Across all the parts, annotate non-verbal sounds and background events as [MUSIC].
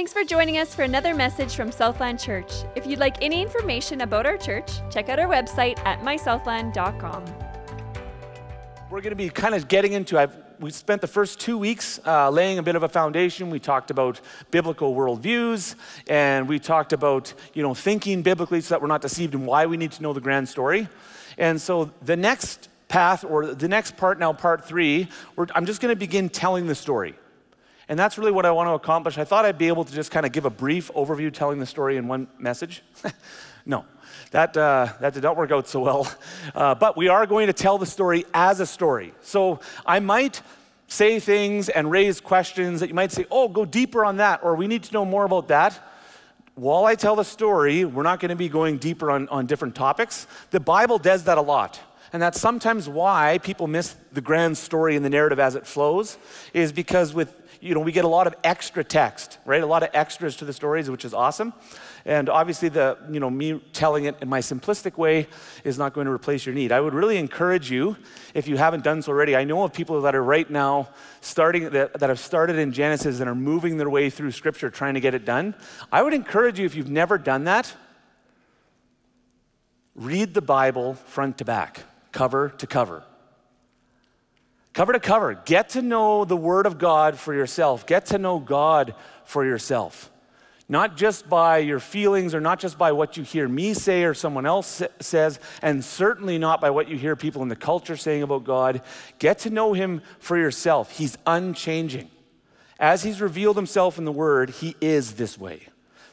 Thanks for joining us for another message from Southland Church. If you'd like any information about our church, check out our website at mysouthland.com. We're going to be kind of getting into, I've, we spent the first two weeks uh, laying a bit of a foundation. We talked about biblical worldviews, and we talked about, you know, thinking biblically so that we're not deceived and why we need to know the grand story. And so the next path, or the next part now, part three, I'm just going to begin telling the story. And that's really what I want to accomplish. I thought I'd be able to just kind of give a brief overview telling the story in one message. [LAUGHS] no, that, uh, that did not work out so well. Uh, but we are going to tell the story as a story. So I might say things and raise questions that you might say, oh, go deeper on that, or we need to know more about that. While I tell the story, we're not going to be going deeper on, on different topics. The Bible does that a lot. And that's sometimes why people miss the grand story and the narrative as it flows, is because with you know, we get a lot of extra text, right? A lot of extras to the stories, which is awesome. And obviously, the, you know, me telling it in my simplistic way is not going to replace your need. I would really encourage you, if you haven't done so already, I know of people that are right now starting, that, that have started in Genesis and are moving their way through Scripture trying to get it done. I would encourage you, if you've never done that, read the Bible front to back, cover to cover cover to cover. Get to know the Word of God for yourself. Get to know God for yourself. Not just by your feelings or not just by what you hear me say or someone else says, and certainly not by what you hear people in the culture saying about God. Get to know Him for yourself. He's unchanging. As He's revealed Himself in the Word, He is this way.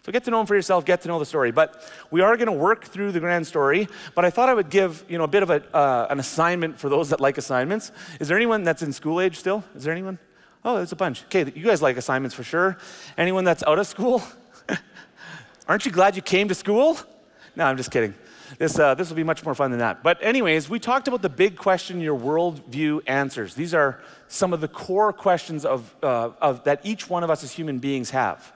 So get to know him for yourself, get to know the story. But we are going to work through the grand story. But I thought I would give you know a bit of a, uh, an assignment for those that like assignments. Is there anyone that's in school age still? Is there anyone? Oh, there's a bunch. Okay, you guys like assignments for sure. Anyone that's out of school? [LAUGHS] Aren't you glad you came to school? No, I'm just kidding. This, uh, this will be much more fun than that. But, anyways, we talked about the big question your worldview answers. These are some of the core questions of, uh, of, that each one of us as human beings have.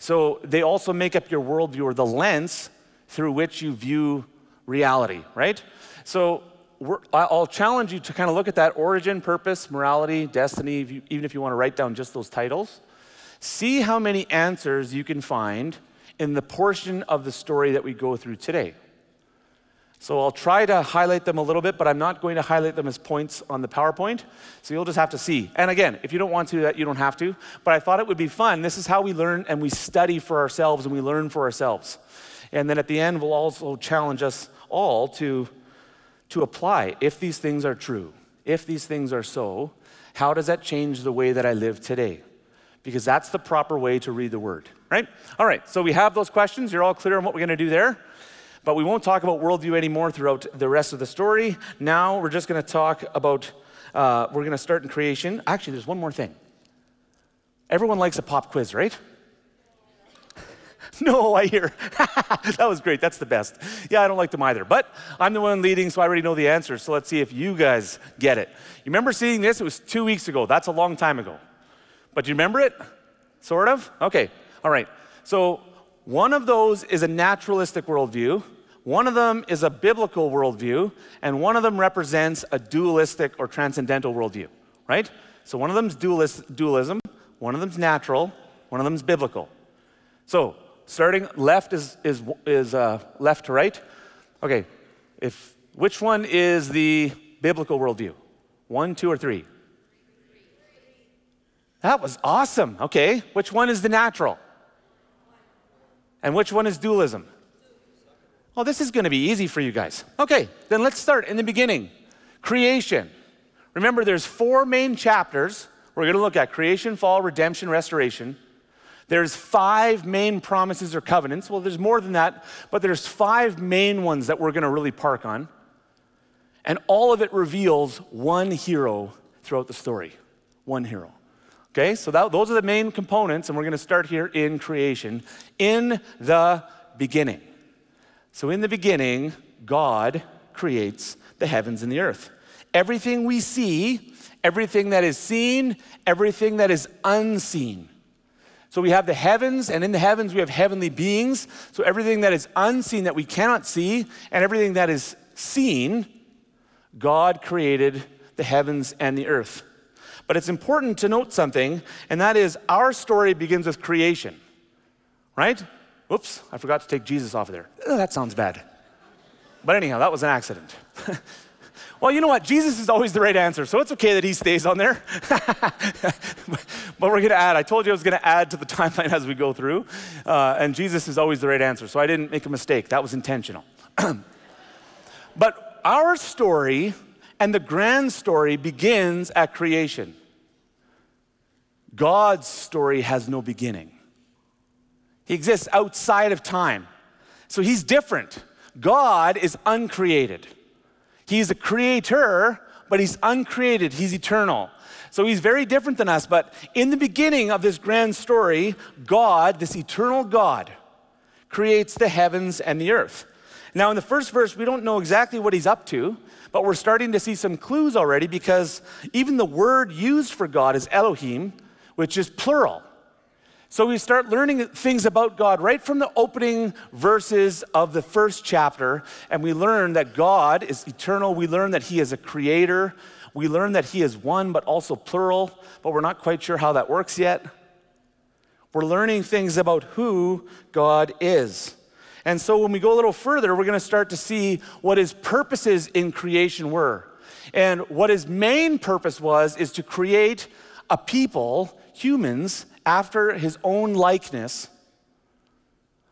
So they also make up your worldview or the lens through which you view reality, right? So I'll challenge you to kind of look at that origin, purpose, morality, destiny, if you, even if you want to write down just those titles. See how many answers you can find in the portion of the story that we go through today. So I'll try to highlight them a little bit, but I'm not going to highlight them as points on the PowerPoint. So you'll just have to see. And again, if you don't want to, that you don't have to. But I thought it would be fun. This is how we learn and we study for ourselves and we learn for ourselves. And then at the end, we'll also challenge us all to, to apply if these things are true, if these things are so, how does that change the way that I live today? Because that's the proper way to read the word, right? All right, so we have those questions. You're all clear on what we're going to do there. But we won't talk about worldview anymore throughout the rest of the story. Now we're just going to talk about, uh, we're going to start in creation. Actually, there's one more thing. Everyone likes a pop quiz, right? [LAUGHS] no, I hear. [LAUGHS] that was great. That's the best. Yeah, I don't like them either. But I'm the one leading, so I already know the answer. So let's see if you guys get it. You remember seeing this? It was two weeks ago. That's a long time ago. But do you remember it? Sort of? Okay. All right. So one of those is a naturalistic worldview, one of them is a biblical worldview, and one of them represents a dualistic or transcendental worldview, right? So one of them's dualist, dualism, one of them's natural, one of them's biblical. So starting left is, is, is uh, left to right. Okay, if, which one is the biblical worldview? One, two, or three? That was awesome. Okay, which one is the natural? And which one is dualism? Oh, this is going to be easy for you guys. Okay, then let's start in the beginning. Creation. Remember, there's four main chapters. We're going to look at creation, fall, redemption, restoration. There's five main promises or covenants. Well, there's more than that, but there's five main ones that we're going to really park on. And all of it reveals one hero throughout the story. One hero. Okay, so that, those are the main components, and we're going to start here in creation. In the beginning. So, in the beginning, God creates the heavens and the earth. Everything we see, everything that is seen, everything that is unseen. So, we have the heavens, and in the heavens, we have heavenly beings. So, everything that is unseen that we cannot see, and everything that is seen, God created the heavens and the earth. But it's important to note something, and that is our story begins with creation. right? Oops, I forgot to take Jesus off of there. Oh, that sounds bad. But anyhow, that was an accident. [LAUGHS] well, you know what? Jesus is always the right answer, so it's okay that he stays on there. [LAUGHS] but we're going to add, I told you I was going to add to the [LAUGHS] timeline as we go through, uh, and Jesus is always the right answer, so I didn't make a mistake. That was intentional. [CLEARS THROAT] but our story and the grand story begins at creation. God's story has no beginning. He exists outside of time. So he's different. God is uncreated. He's a creator, but he's uncreated. He's eternal. So he's very different than us. But in the beginning of this grand story, God, this eternal God, creates the heavens and the earth. Now, in the first verse, we don't know exactly what he's up to, but we're starting to see some clues already because even the word used for God is Elohim, which is plural. So we start learning things about God right from the opening verses of the first chapter, and we learn that God is eternal. We learn that He is a creator. We learn that He is one, but also plural, but we're not quite sure how that works yet. We're learning things about who God is. And so when we go a little further, we're going to start to see what His purposes in creation were. And what His main purpose was is to create a people, humans, after his own likeness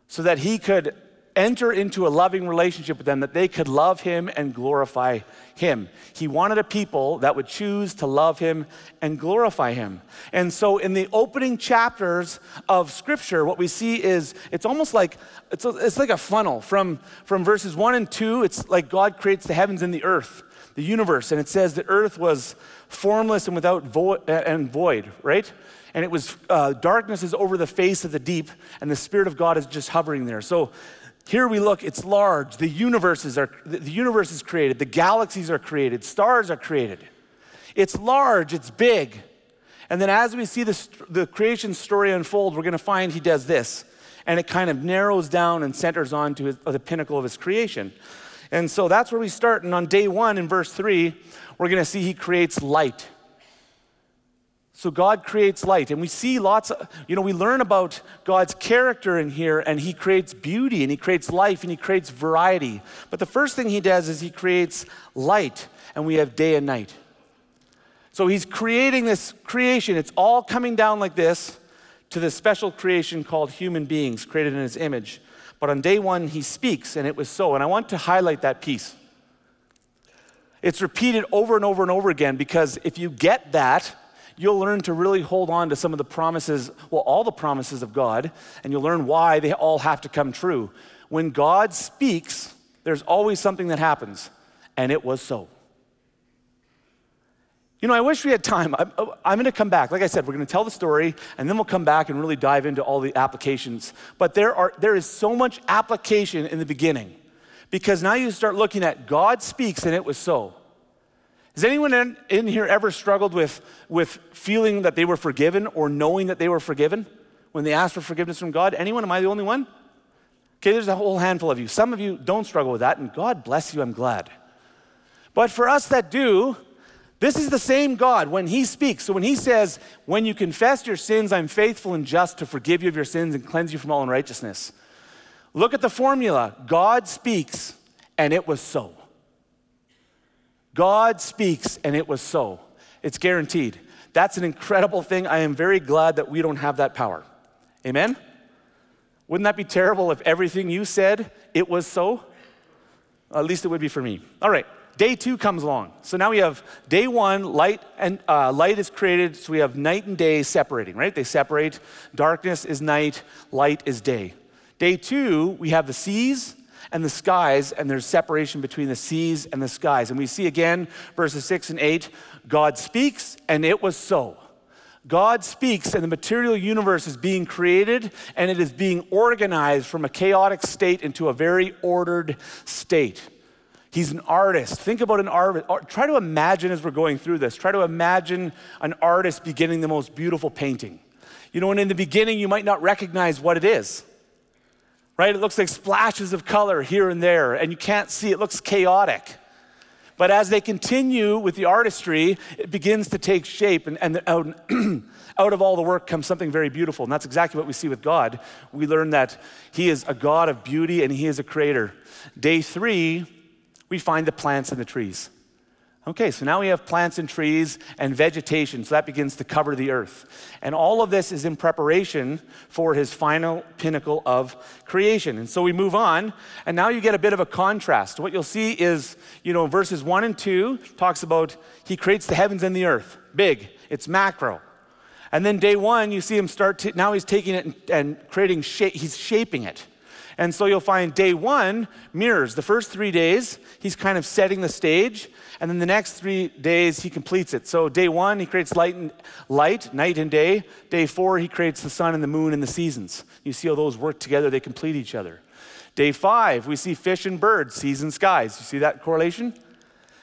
so that he could enter into a loving relationship with them, that they could love him and glorify him. He wanted a people that would choose to love him and glorify him. And so in the opening chapters of scripture, what we see is it's almost like it's, a, it's like a funnel from, from verses one and two, it's like God creates the heavens and the earth, the universe, and it says the earth was formless and without and void, right? And it was uh, darkness is over the face of the deep, and the Spirit of God is just hovering there. So here we look, it's large. The universes are the universe is created, the galaxies are created, stars are created. It's large, it's big. And then as we see the, the creation story unfold, we're going to find he does this. And it kind of narrows down and centers on to his, the pinnacle of his creation. And so that's where we start. And on day one, in verse three, we're going to see he creates light. So God creates light, and we see lots of, you know, we learn about God's character in here, and He creates beauty, and He creates life, and He creates variety. But the first thing He does is He creates light, and we have day and night. So He's creating this creation. It's all coming down like this to this special creation called human beings, created in His image. But on day one, He speaks, and it was so. And I want to highlight that piece. It's repeated over and over and over again because if you get that, you'll learn to really hold on to some of the promises, well, all the promises of God, and you'll learn why they all have to come true. When God speaks, there's always something that happens, and it was so. You know, I wish we had time. I'm, oh, I'm going to come back. Like I said, we're going to tell the story, and then we'll come back and really dive into all the applications. But there, are, there is so much application in the beginning because now you start looking at God speaks, and it was so. Has anyone in, in, here ever struggled with, with feeling that they were forgiven or knowing that they were forgiven when they asked for forgiveness from God? Anyone? Am I the only one? Okay, there's a whole handful of you. Some of you don't struggle with that, and God bless you, I'm glad. But for us that do, this is the same God when He speaks. So when He says, When you confess your sins, I'm faithful and just to forgive you of your sins and cleanse you from all unrighteousness. Look at the formula God speaks, and it was so. God speaks, and it was so. It's guaranteed. That's an incredible thing. I am very glad that we don't have that power. Amen? Wouldn't that be terrible if everything you said, it was so? At least it would be for me. All right, day two comes along. So now we have day one, light and uh, light is created. So we have night and day separating, right? They separate. Darkness is night, light is day. Day two, we have the seas and the skies, and there's separation between the seas and the skies. And we see again, verses 6 and 8 God speaks, and it was so. God speaks, and the material universe is being created, and it is being organized from a chaotic state into a very ordered state. He's an artist. Think about an artist. Try to imagine as we're going through this, try to imagine an artist beginning the most beautiful painting. You know, and in the beginning, you might not recognize what it is right? It looks like splashes of color here and there, and you can't see, it looks chaotic. But as they continue with the artistry, it begins to take shape. And, and [CLEARS THROAT] out of all the work comes something very beautiful. And that's exactly what we see with God. We learn that He is a God of beauty and He is a creator. Day three, we find the plants and the trees. Okay, so now we have plants and trees and vegetation, so that begins to cover the earth. And all of this is in preparation for his final pinnacle of creation. And so we move on, and now you get a bit of a contrast. What you'll see is, you know, verses 1 and 2 talks about he creates the heavens and the earth. Big, it's macro. And then day one, you see him start to, now he's taking it and, and creating shape, he's shaping it. And so you'll find day one mirrors. The first three days, he's kind of setting the stage, and then the next three days, he completes it. So day one, he creates light, and, light, night and day. Day four, he creates the sun and the moon and the seasons. You see how those work together, they complete each other. Day five, we see fish and birds, seas and skies. You see that correlation?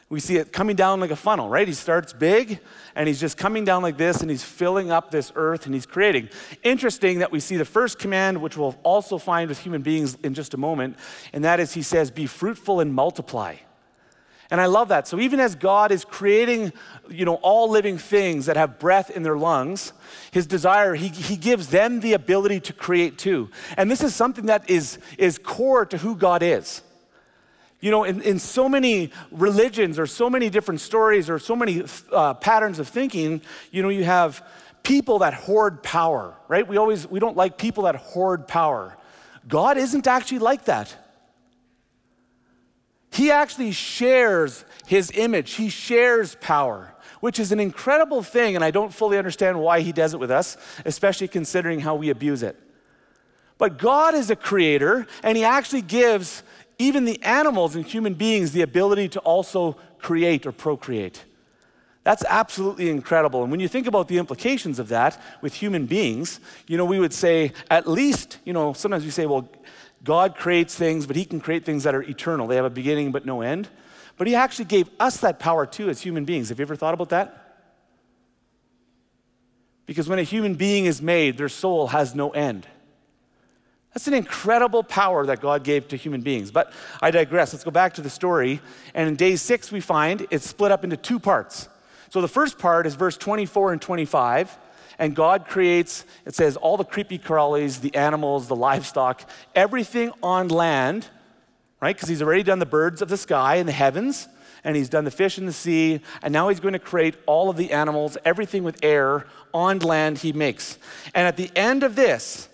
We see it coming down like a funnel, right? He starts big and he's just coming down like this and he's filling up this earth and he's creating. Interesting that we see the first command, which we'll also find with human beings in just a moment, and that is he says, Be fruitful and multiply. And I love that. So even as God is creating, you know, all living things that have breath in their lungs, his desire, he, he gives them the ability to create too. And this is something that is, is core to who God is. You know, in, in so many religions or so many different stories or so many uh, patterns of thinking, you know, you have people that hoard power, right? We always, we don't like people that hoard power. God isn't actually like that. He actually shares his image, he shares power, which is an incredible thing, and I don't fully understand why he does it with us, especially considering how we abuse it. But God is a creator, and he actually gives even the animals and human beings the ability to also create or procreate. That's absolutely incredible. And when you think about the implications of that with human beings, you know, we would say at least, you know, sometimes we say, well, God creates things, but He can create things that are eternal. They have a beginning but no end. But He actually gave us that power too as human beings. Have you ever thought about that? Because when a human being is made, their soul has no end. That's an incredible power that God gave to human beings. But I digress. Let's go back to the story. And in day six, we find it's split up into two parts. So the first part is verse 24 and 25. And God creates, it says, all the creepy crawlies, the animals, the livestock, everything on land, right? Because He's already done the birds of the sky and the heavens, and He's done the fish in the sea, and now He's going to create all of the animals, everything with air on land He makes. And at the end of this,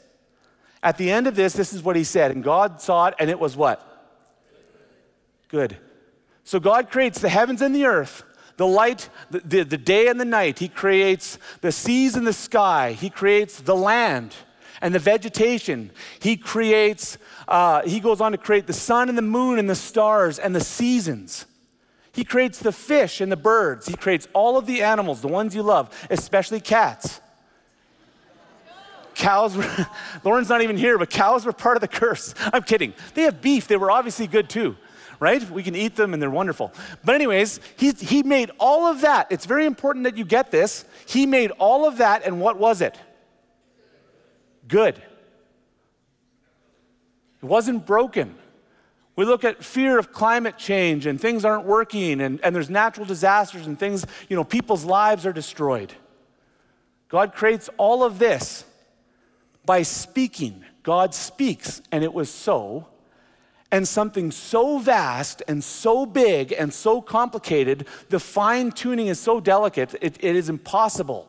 at the end of this, this is what he said. And God saw it, and it was what? Good. So God creates the heavens and the earth, the light, the, the, the, day and the night. He creates the seas and the sky. He creates the land and the vegetation. He creates, uh, he goes on to create the sun and the moon and the stars and the seasons. He creates the fish and the birds. He creates all of the animals, the ones you love, especially cats. Cows were, [LAUGHS] Lauren's not even here, but cows were part of the curse. I'm kidding. They have beef. They were obviously good too, right? We can eat them and they're wonderful. But, anyways, he, he made all of that. It's very important that you get this. He made all of that, and what was it? Good. It wasn't broken. We look at fear of climate change and things aren't working and, and there's natural disasters and things, you know, people's lives are destroyed. God creates all of this by speaking. God speaks, and it was so. And something so vast and so big and so complicated, the fine tuning is so delicate, it, it is impossible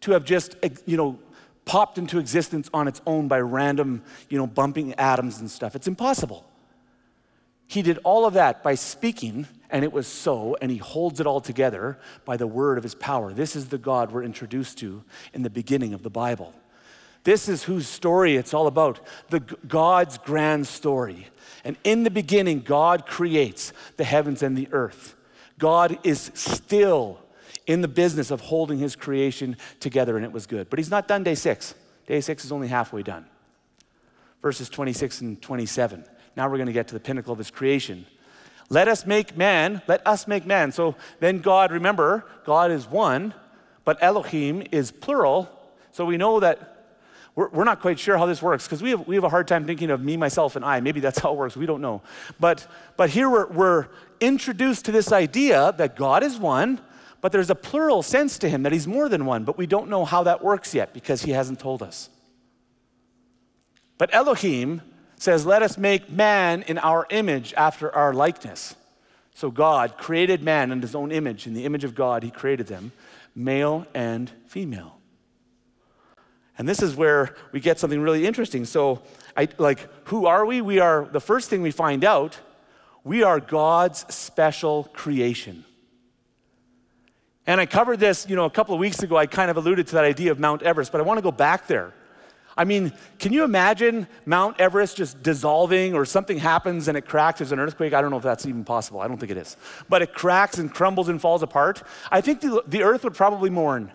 to have just, eh, you know, popped into existence on its own by random, you know, bumping atoms and stuff. It's impossible. He did all of that by speaking, and it was so, and he holds it all together by the word of his power. This is the God we're introduced to in the beginning of the Bible. This is whose story it's all about the God's grand story. And in the beginning, God creates the heavens and the earth. God is still in the business of holding his creation together, and it was good. But he's not done day six. Day six is only halfway done. Verses 26 and 27. Now we're going to get to the pinnacle of his creation. Let us make man, let us make man. So then God, remember, God is one, but Elohim is plural. So we know that we're, we're not quite sure how this works because we have, we have a hard time thinking of me, myself, and I. Maybe that's how it works. We don't know. But, but here we're, we're introduced to this idea that God is one, but there's a plural sense to him that he's more than one, but we don't know how that works yet because he hasn't told us. But Elohim says, Let us make man in our image after our likeness. So God created man in his own image. In the image of God, he created them, male and female. And this is where we get something really interesting. So, I, like, who are we? We are, the first thing we find out, we are God's special creation. And I covered this, you know, a couple of weeks ago. I kind of alluded to that idea of Mount Everest, but I want to go back there. I mean, can you imagine Mount Everest just dissolving or something happens and it cracks? There's an earthquake. I don't know if that's even possible. I don't think it is. But it cracks and crumbles and falls apart. I think the, the earth would probably mourn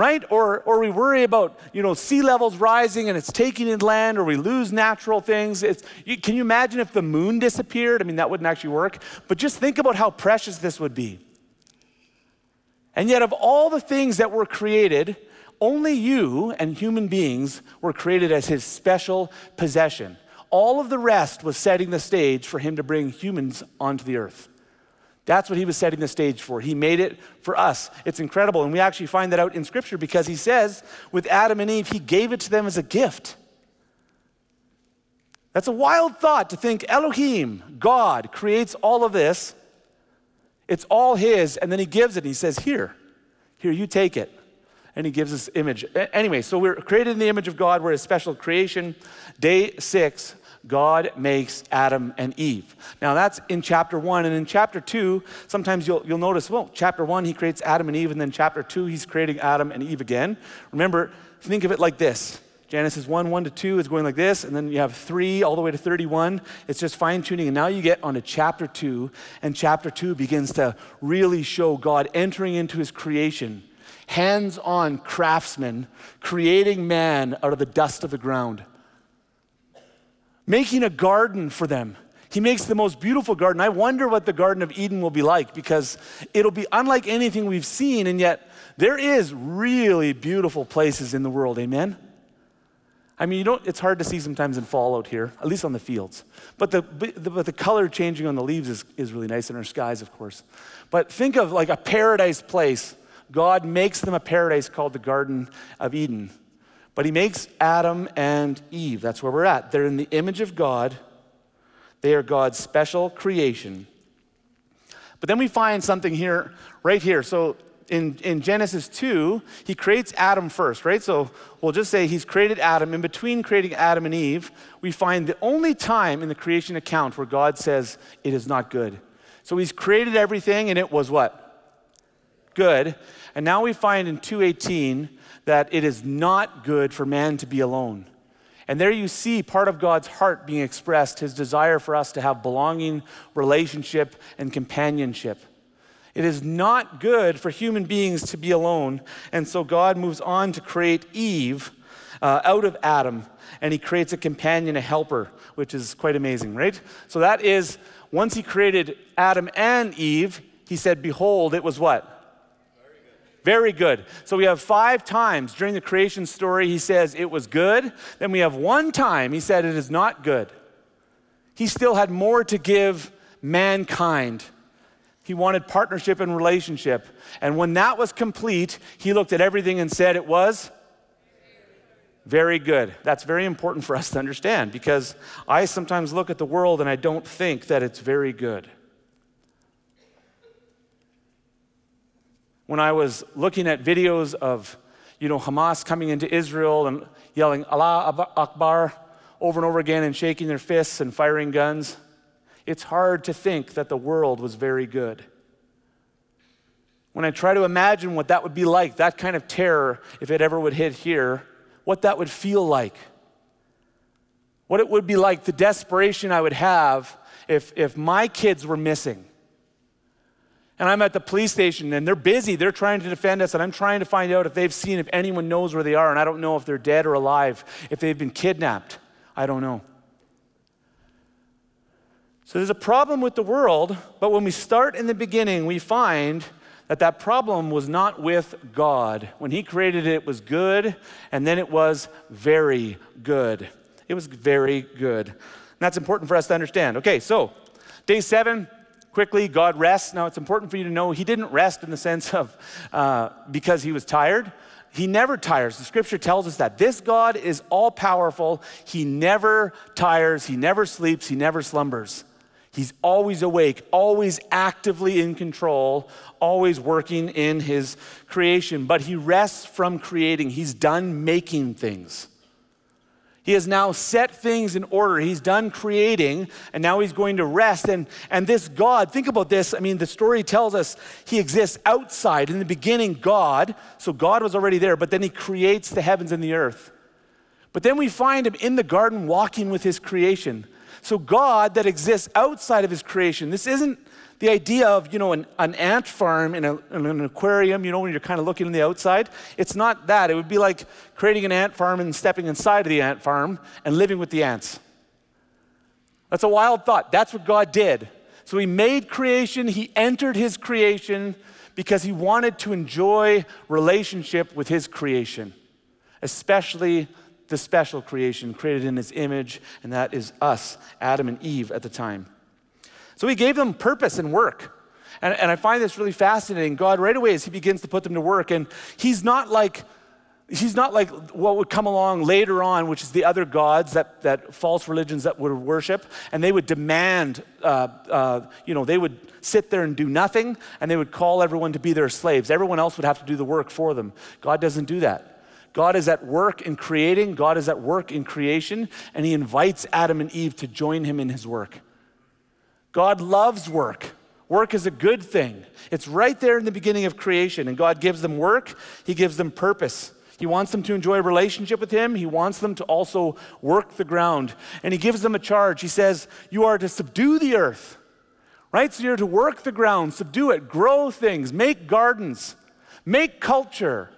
right? Or, or we worry about, you know, sea levels rising and it's taking in land, or we lose natural things. It's, you, can you imagine if the moon disappeared? I mean, that wouldn't actually work. But just think about how precious this would be. And yet, of all the things that were created, only you and human beings were created as his special possession. All of the rest was setting the stage for him to bring humans onto the earth. That's what he was setting the stage for. He made it for us. It's incredible. And we actually find that out in Scripture because he says with Adam and Eve, he gave it to them as a gift. That's a wild thought to think Elohim, God, creates all of this. It's all his, and then he gives it. And he says, Here, here, you take it. And he gives us image. Anyway, so we're created in the image of God. We're a special creation. Day six, God makes Adam and Eve. Now that's in chapter one. And in chapter two, sometimes you'll, you'll notice, well, chapter one, he creates Adam and Eve. And then chapter two, he's creating Adam and Eve again. Remember, think of it like this Genesis 1, 1 to 2 is going like this, and then you have 3 all the way to 31. It's just fine tuning. And now you get onto chapter 2, and chapter 2 begins to really show God entering into his creation, hands on craftsman, creating man out of the dust of the ground making a garden for them. He makes the most beautiful garden. I wonder what the Garden of Eden will be like because it'll be unlike anything we've seen, and yet there is really beautiful places in the world. Amen? I mean, you don't, it's hard to see sometimes in fall out here, at least on the fields. But the, but the color changing on the leaves is, is really nice, in our skies, of course. But think of like a paradise place. God makes them a paradise called the Garden of Eden. But he makes Adam and Eve. That's where we're at. They're in the image of God, they are God's special creation. But then we find something here, right here. So in, in Genesis 2, he creates Adam first, right? So we'll just say he's created Adam. In between creating Adam and Eve, we find the only time in the creation account where God says it is not good. So he's created everything and it was what? Good. And now we find in 218 that it is not good for man to be alone. And there you see part of God's heart being expressed, his desire for us to have belonging, relationship, and companionship. It is not good for human beings to be alone. And so God moves on to create Eve uh, out of Adam, and he creates a companion, a helper, which is quite amazing, right? So that is, once he created Adam and Eve, he said, Behold, it was what? Very good. So we have five times during the creation story, he says it was good. Then we have one time he said it is not good. He still had more to give mankind. He wanted partnership and relationship. And when that was complete, he looked at everything and said it was very good. That's very important for us to understand because I sometimes look at the world and I don't think that it's very good. When I was looking at videos of, you know, Hamas coming into Israel and yelling Allah Akbar over and over again and shaking their fists and firing guns, it's hard to think that the world was very good. When I try to imagine what that would be like, that kind of terror, if it ever would hit here, what that would feel like, what it would be like, the desperation I would have if, if my kids were missing and I'm at the police station and they're busy. They're trying to defend us, and I'm trying to find out if they've seen, if anyone knows where they are. And I don't know if they're dead or alive, if they've been kidnapped. I don't know. So there's a problem with the world, but when we start in the beginning, we find that that problem was not with God. When He created it, it was good, and then it was very good. It was very good. And that's important for us to understand. Okay, so day seven, quickly, God rests. Now, it's important for you to know He didn't rest in the sense of uh, because He was tired. He never tires. The scripture tells us that. This God is all powerful. He never tires. He never sleeps. He never slumbers. He's always awake, always actively in control, always working in his creation. But he rests from creating. He's done making things. He has now set things in order. He's done creating, and now he's going to rest. And, and this God, think about this. I mean, the story tells us he exists outside. In the beginning, God, so God was already there, but then he creates the heavens and the earth. But then we find him in the garden walking with his creation. So, God that exists outside of his creation, this isn't the idea of, you know, an, an ant farm in, a, in, an aquarium, you know, when you're kind of looking on the outside. It's not that. It would be like creating an ant farm and stepping inside of the ant farm and living with the ants. That's a wild thought. That's what God did. So he made creation, he entered his creation because he wanted to enjoy relationship with his creation, especially the special creation created in his image, and that is us, Adam and Eve at the time. So he gave them purpose and work. And, and I find this really fascinating. God, right away, as he begins to put them to work, and he's not like, he's not like what would come along later on, which is the other gods that, that false religions that would worship, and they would demand, uh, uh, you know, they would sit there and do nothing, and they would call everyone to be their slaves. Everyone else would have to do the work for them. God doesn't do that. God is at work in creating, God is at work in creation, and He invites Adam and Eve to join Him in His work. God loves work. Work is a good thing. It's right there in the beginning of creation, and God gives them work, He gives them purpose. He wants them to enjoy a relationship with Him. He wants them to also work the ground. And He gives them a charge. He says, You are to subdue the earth, right? So you're to work the ground, subdue it, grow things, make gardens, make culture,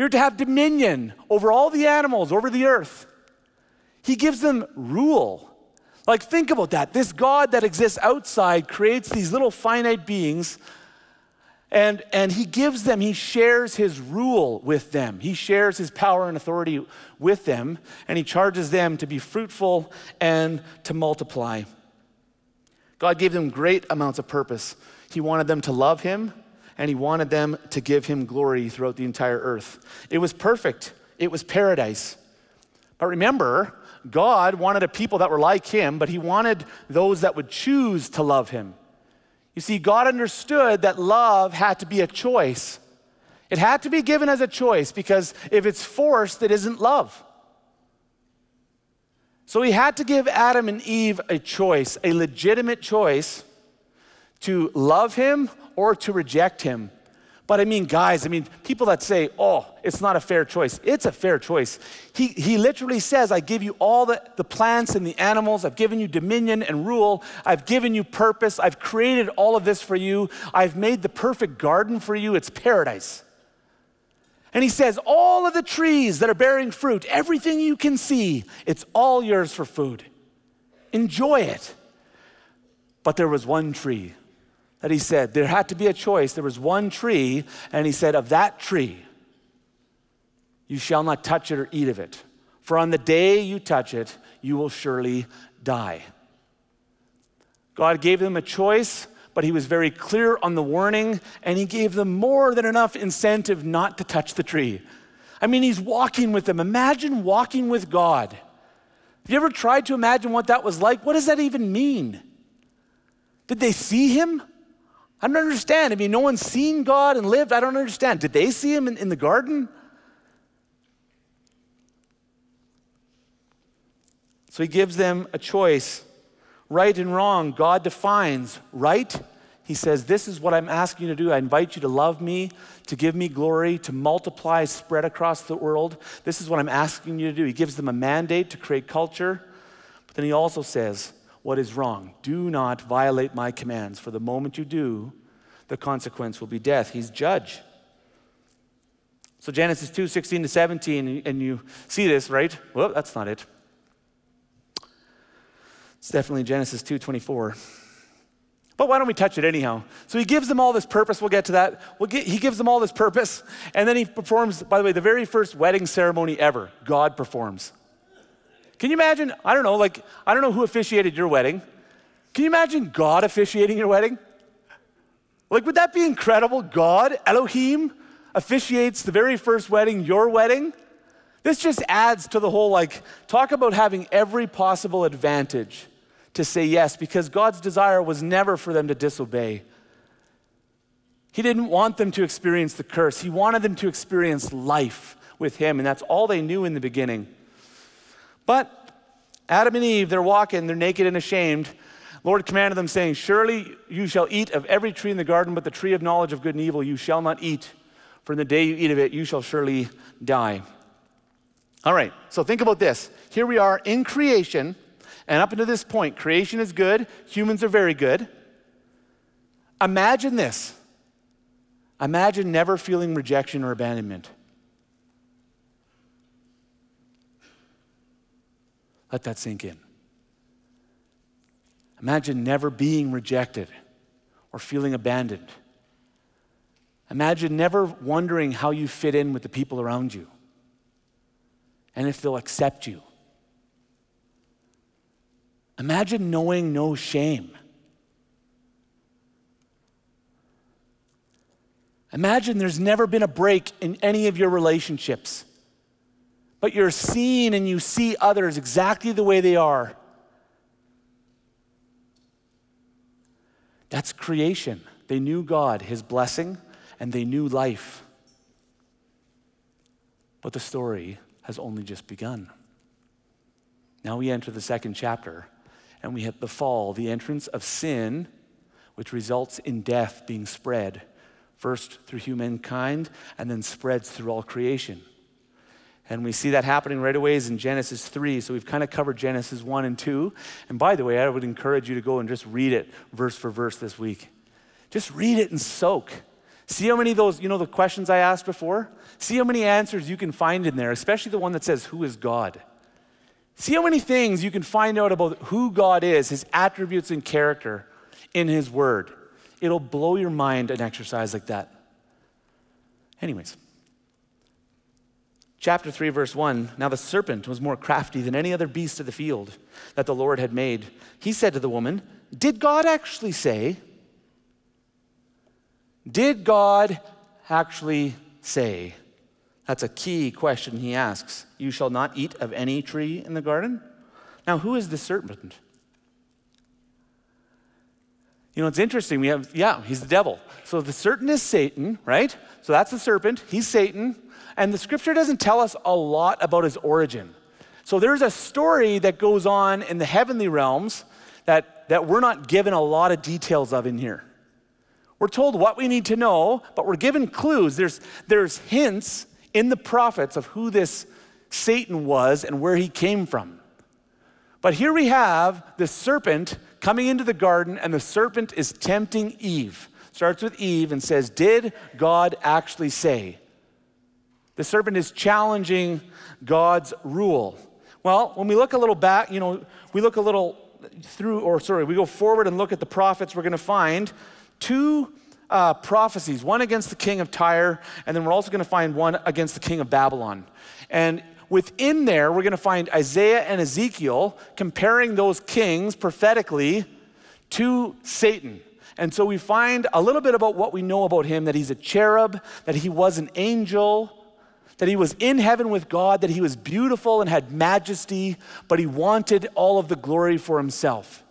you're to have dominion over all the animals, over the earth. He gives them rule. Like, think about that. This God that exists outside creates these little finite beings, and, and He gives them, He shares His rule with them. He shares His power and authority with them, and He charges them to be fruitful and to multiply. God gave them great amounts of purpose. He wanted them to love Him, and he wanted them to give him glory throughout the entire earth. It was perfect, it was paradise. But remember, God wanted a people that were like him, but he wanted those that would choose to love him. You see, God understood that love had to be a choice. It had to be given as a choice because if it's forced, it isn't love. So he had to give Adam and Eve a choice, a legitimate choice to love him or to reject him. But I mean, guys, I mean, people that say, oh, it's not a fair choice. It's a fair choice. He, he literally says, I give you all the, the plants and the animals. I've given you dominion and rule. I've given you purpose. I've created all of this for you. I've made the perfect garden for you. It's paradise. And he says, all of the trees that are bearing fruit, everything you can see, it's all yours for food. Enjoy it. But there was one tree that he said there had to be a choice. There was one tree, and he said, Of that tree, you shall not touch it or eat of it. For on the day you touch it, you will surely die. God gave them a choice, but he was very clear on the warning, and he gave them more than enough incentive not to touch the tree. I mean, he's walking with them. Imagine walking with God. Have you ever tried to imagine what that was like? What does that even mean? Did they see him? I don't understand. I mean, no one's seen God and lived. I don't understand. Did they see him in, in the garden? So he gives them a choice right and wrong. God defines right. He says, This is what I'm asking you to do. I invite you to love me, to give me glory, to multiply, spread across the world. This is what I'm asking you to do. He gives them a mandate to create culture. But then he also says, what is wrong. Do not violate my commands, for the moment you do, the consequence will be death. He's judge. So Genesis 2, 16 to 17, and you see this, right? Well, that's not it. It's definitely Genesis 2, 24. But why don't we touch it anyhow? So he gives them all this purpose. We'll get to that. We'll get, he gives them all this purpose. And then he performs, by the way, the very first wedding ceremony ever. God performs. Can you imagine? I don't know, like, I don't know who officiated your wedding, Can you imagine God officiating your wedding? Like, would that be incredible? God, Elohim, officiates the very first wedding, your wedding? This just adds to the whole, like, talk about having every possible advantage to say yes, because God's desire was never for them to disobey. He didn't want them to experience the curse, He wanted them to experience life with Him, and that's all they knew in the beginning. But Adam and Eve, they're walking, they're naked and ashamed. Lord commanded them, saying, Surely you shall eat of every tree in the garden, but the tree of knowledge of good and evil you shall not eat, for in the day you eat of it, you shall surely die. All right, so think about this. Here we are in creation, and up until this point, creation is good, humans are very good. Imagine this. Imagine never feeling rejection or abandonment. Let that sink in. Imagine never being rejected or feeling abandoned. Imagine never wondering how you fit in with the people around you and if they'll accept you. Imagine knowing no shame. Imagine there's never been a break in any of your relationships, but you're seen and you see others exactly the way they are. That's creation. They knew God, His blessing, and they knew life. But the story has only just begun. Now we enter the second chapter, and we hit the fall, the entrance of sin, which results in death being spread, first through humankind, and then spreads through all creation. And we see that happening right away is in Genesis 3. So we've kind of covered Genesis 1 and 2. And by the way, I would encourage you to go and just read it verse for verse this week. Just read it and soak. See how many of those, you know, the questions I asked before? See how many answers you can find in there, especially the one that says, Who is God? See how many things you can find out about who God is, his attributes and character in his word. It'll blow your mind an exercise like that. Anyways, chapter 3, verse 1 Now the serpent was more crafty than any other beast of the field that the Lord had made. He said to the woman, Did God actually say, did God actually say? That's a key question he asks. You shall not eat of any tree in the garden? Now, who is the serpent? You know, it's interesting. We have, yeah, he's the devil. So the serpent is Satan, right? So that's the serpent. He's Satan. And the scripture doesn't tell us a lot about his origin. So there's a story that goes on in the heavenly realms that, that we're not given a lot of details of in here. We're told what we need to know, but we're given clues. There's, there's hints in the prophets of who this Satan was and where he came from. But here we have the serpent coming into the garden, and the serpent is tempting Eve. Starts with Eve and says, Did God actually say? The serpent is challenging God's rule. Well, when we look a little back, you know, we look a little through, or sorry, we go forward and look at the prophets, we're going to find two uh, prophecies one against the king of Tyre, and then we're also going to find one against the king of Babylon. And within there, we're going to find Isaiah and Ezekiel comparing those kings prophetically to Satan. And so we find a little bit about what we know about him that he's a cherub, that he was an angel, that he was in heaven with God, that he was beautiful and had majesty, but he wanted all of the glory for himself.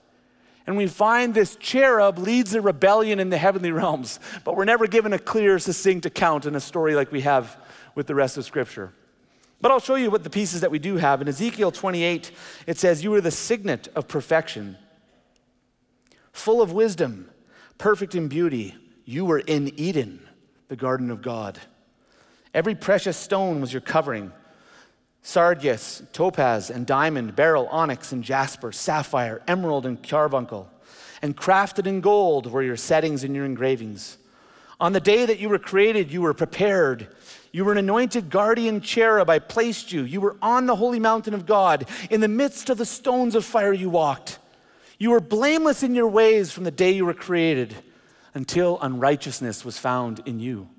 And we find this cherub leads a rebellion in the heavenly [LAUGHS] realms, but we're never given a clear, succinct account in a story like we have with the rest of Scripture. But I'll show you what the pieces that we do have. In Ezekiel 28, it says, You are the signet of perfection, full of wisdom, perfect in beauty. You were in Eden, the garden of God. Every precious stone was your covering sardius, topaz, and diamond, beryl, onyx, and jasper, sapphire, emerald, and carbuncle. And crafted in gold were your settings and your engravings. On the day that you were created, you were prepared. You were an anointed guardian cherub. I placed you. You were on the holy mountain of God. In the midst of the stones of fire, you walked. You were blameless in your ways from the day you were created until unrighteousness was found in you.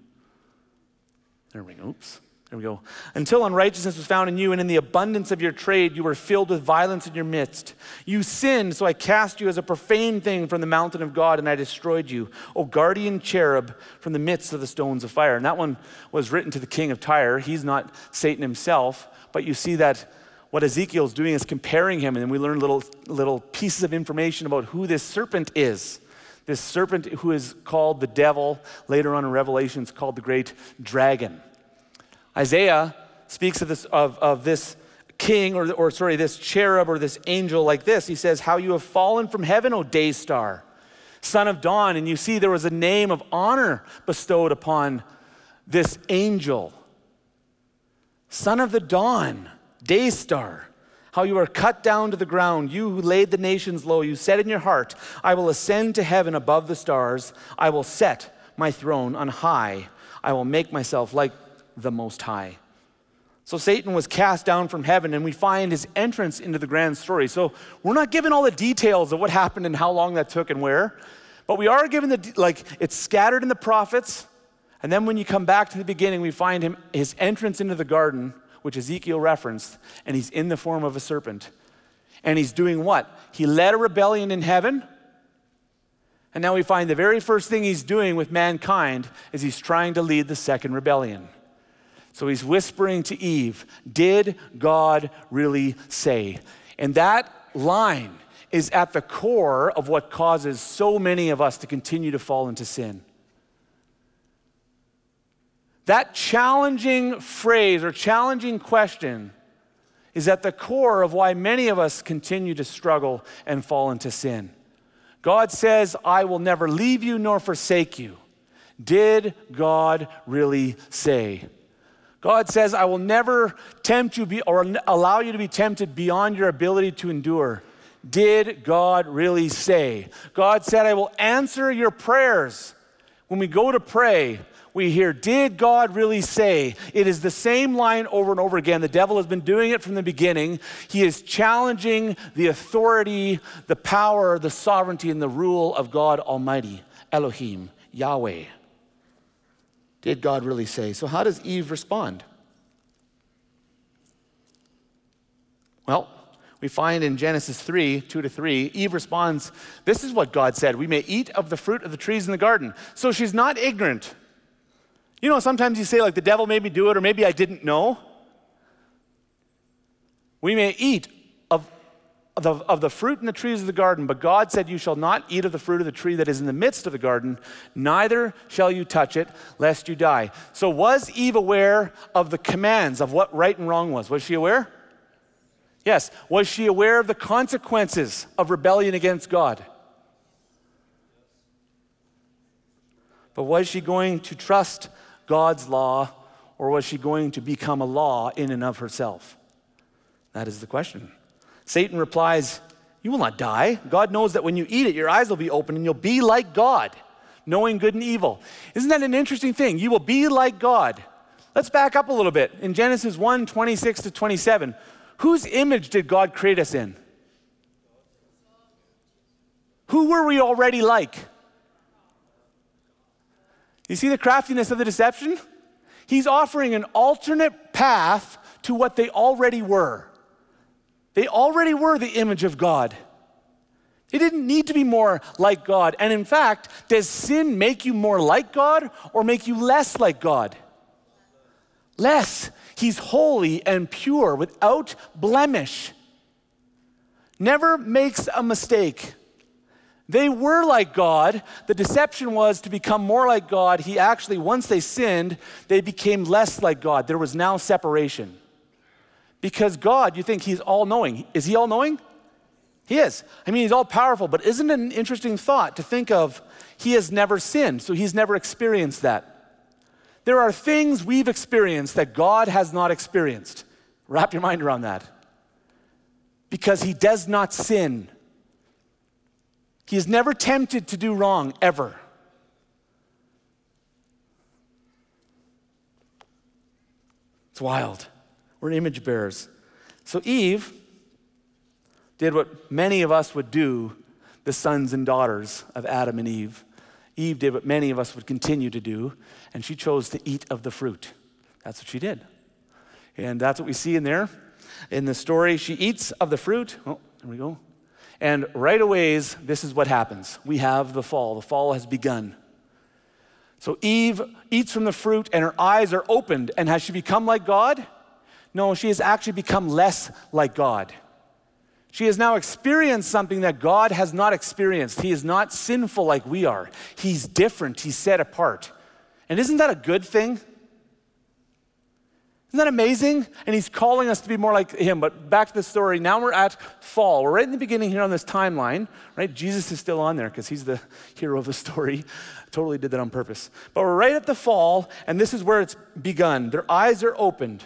There we go. Oops. There we go. Until unrighteousness was found in you, and in the abundance of your trade, you were filled with violence in your midst. You sinned, so I cast you as a profane thing from the mountain of God, and I destroyed you, O guardian cherub, from the midst of the stones of fire. And that one was written to the king of Tyre. He's not Satan himself, but you see that what Ezekiel's doing is comparing him, and then we learn little, little pieces of information about who this serpent is. This serpent who is called the devil, later on in Revelation, is called the great dragon. Isaiah speaks of this, of, of this king, or, or sorry, this cherub or this angel like this. He says, How you have fallen from heaven, O day star, son of dawn. And you see, there was a name of honor bestowed upon this angel, son of the dawn, day star. How you are cut down to the ground, you who laid the nations low. You said in your heart, I will ascend to heaven above the stars. I will set my throne on high. I will make myself like the Most High. So Satan was cast down from heaven, and we find his entrance into the grand story. So we're not given all the details of what happened and how long that took and where, but we are given the, like, it's scattered in the prophets. And then when you come back to the beginning, we find him, his entrance into the garden, which Ezekiel referenced, and he's in the form of a serpent. And he's doing what? He led a rebellion in heaven. And now we find the very first thing he's doing with mankind is he's trying to lead the second rebellion. So he's whispering to Eve, Did God really say? And that line is at the core of what causes so many of us to continue to fall into sin. That challenging phrase or challenging question is at the core of why many of us continue to struggle and fall into sin. God says, I will never leave you nor forsake you. Did God really say? God says, I will never tempt you be, or allow you to be tempted beyond your ability to endure. Did God really say? God said, I will answer your prayers. When we go to pray, we hear, Did God really say? It is the same line over and over again. The devil has been doing it from the beginning. He is challenging the authority, the power, the sovereignty, and the rule of God Almighty, Elohim, Yahweh. Did God really say? So, how does Eve respond? Well, we find in Genesis 3 2 to 3, Eve responds, This is what God said. We may eat of the fruit of the trees in the garden. So she's not ignorant. You know, sometimes you say, like, the devil made me do it, or maybe I didn't know. We may eat of the, of the fruit in the trees of the garden, but God said, You shall not eat of the fruit of the tree that is in the midst of the garden, neither shall you touch it, lest you die. So, was Eve aware of the commands of what right and wrong was? Was she aware? Yes. Was she aware of the consequences of rebellion against God? But was she going to trust God's law, or was she going to become a law in and of herself? That is the question. Satan replies, You will not die. God knows that when you eat it, your eyes will be open and you'll be like God, knowing good and evil. Isn't that an interesting thing? You will be like God. Let's back up a little bit. In Genesis 1 26 to 27, whose image did God create us in? Who were we already like? You see the craftiness of the deception? He's offering an alternate path to what they already were. They already were the image of God. They didn't need to be more like God. And in fact, does sin make you more like God or make you less like God? Less. He's holy and pure, without blemish. Never makes a mistake. They were like God. The deception was to become more like God. He actually, once they sinned, they became less like God. There was now separation. Because God, you think He's all knowing. Is He all knowing? He is. I mean, He's all powerful, but isn't it an interesting thought to think of He has never sinned, so He's never experienced that? There are things we've experienced that God has not experienced. Wrap your mind around that. Because He does not sin. He is never tempted to do wrong, ever. It's wild. We're image bearers. So Eve did what many of us would do, the sons and daughters of Adam and Eve. Eve did what many of us would continue to do, and she chose to eat of the fruit. That's what she did. And that's what we see in there. In the story, she eats of the fruit. Oh, there we go. And right away, this is what happens. We have the fall. The fall has begun. So Eve eats from the fruit and her eyes are opened. And has she become like God? No, she has actually become less like God. She has now experienced something that God has not experienced. He is not sinful like we are, He's different, He's set apart. And isn't that a good thing? Isn't that amazing? And he's calling us to be more like him. But back to the story. Now we're at fall. We're right in the beginning here on this timeline, right? Jesus is still on there because he's the hero of the story. [LAUGHS] Totally did that on purpose. But we're right at the fall, and this is where it's begun. Their eyes are opened.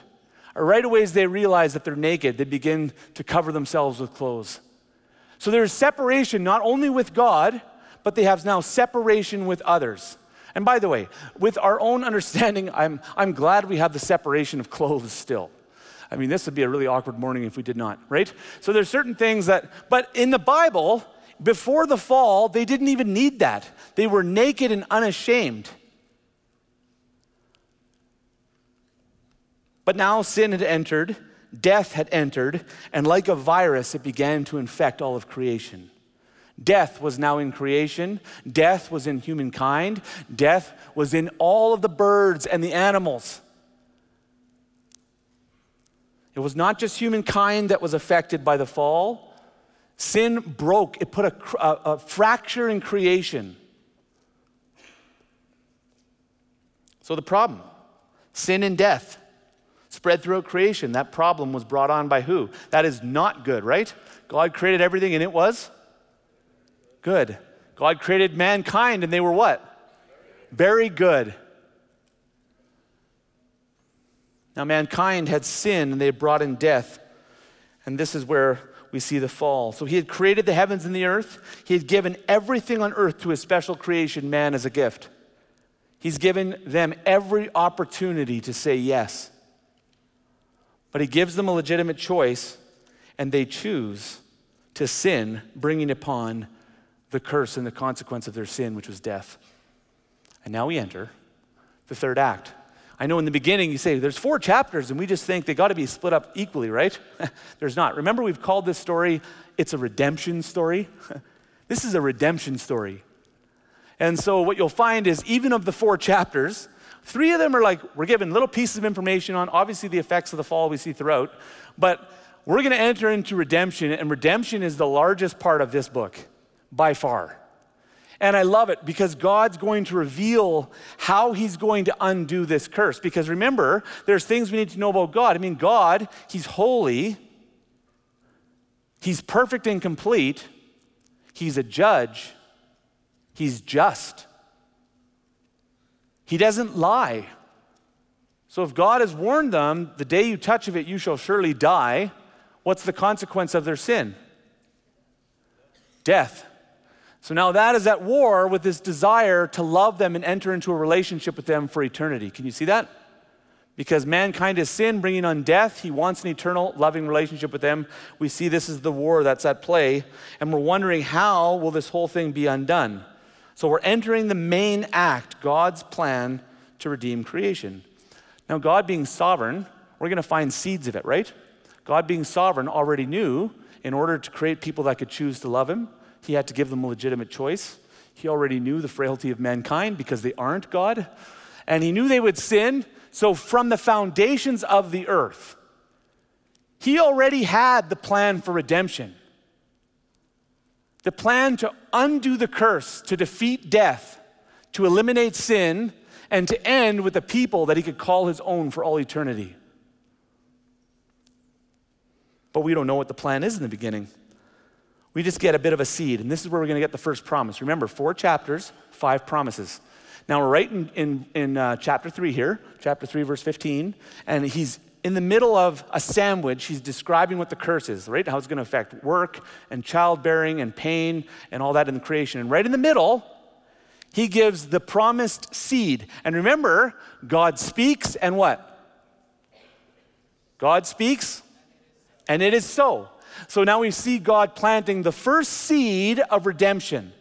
Right away, as they realize that they're naked, they begin to cover themselves with clothes. So there's separation not only with God, but they have now separation with others. And by the way, with our own understanding, I'm, I'm glad we have the separation of clothes still. I mean, this would be a really awkward morning if we did not, right? So there's certain things that, but in the Bible, before the fall, they didn't even need that. They were naked and unashamed. But now sin had entered, death had entered, and like a virus, it began to infect all of creation. Death was now in creation. Death was in humankind. Death was in all of the birds and the animals. It was not just humankind that was affected by the fall. Sin broke, it put a, a, a fracture in creation. So, the problem sin and death spread throughout creation. That problem was brought on by who? That is not good, right? God created everything and it was Good. God created mankind and they were what? Very good. Now, mankind had sinned and they had brought in death. And this is where we see the fall. So, he had created the heavens and the earth. He had given everything on earth to his special creation, man, as a gift. He's given them every opportunity to say yes. But he gives them a legitimate choice, and they choose to sin, bringing upon the curse and the consequence of their sin, which was death. And now we enter the third act. I know in the beginning you say there's four chapters and we just think they got to be split up equally, right? [LAUGHS] there's not. Remember, we've called this story, it's a redemption story. [LAUGHS] this is a redemption story. And so what you'll find is even of the four chapters, three of them are like we're given little pieces of information on obviously the effects of the fall we see throughout, but we're going to enter into redemption, and redemption is the largest part of this book by far. And I love it because God's going to reveal how He's going to undo this curse. Because remember, there's things we need to know about God. I mean, God, He's holy, He's perfect and complete, He's a judge, He's just. He doesn't lie. So if God has warned them, the day you touch of it, you shall surely die, what's the consequence of their sin? Death. So now that is at war with this desire to love them and enter into a relationship with them for eternity. Can you see that? Because mankind is sin, bringing on death. He wants an eternal, loving relationship with them. We see this is the war that's at play, and we're wondering how will this whole thing be undone? So we're entering the main act, God's plan to redeem creation. Now, God being sovereign, we're going to find seeds of it, right? God being sovereign already knew in order to create people that could choose to love Him, he had to give them a legitimate choice. He already knew the frailty of mankind because they aren't God. And he knew they would sin. So, from the foundations of the earth, he already had the plan for redemption. The plan to undo the curse, to defeat death, to eliminate sin, and to end with a people that he could call his own for all eternity. But we don't know what the plan is in the beginning we just get a bit of a seed. And this is where we're going to get the first promise. Remember, four chapters, five promises. Now we're right in, in, in uh, chapter 3 here, chapter 3, verse 15. And he's in the middle of a sandwich. He's describing what the curse is, right? How it's going to affect work and childbearing and pain and all that in the creation. And right in the middle, he gives the promised seed. And remember, God speaks and what? God speaks and it is so. So now we see God planting the first seed of redemption.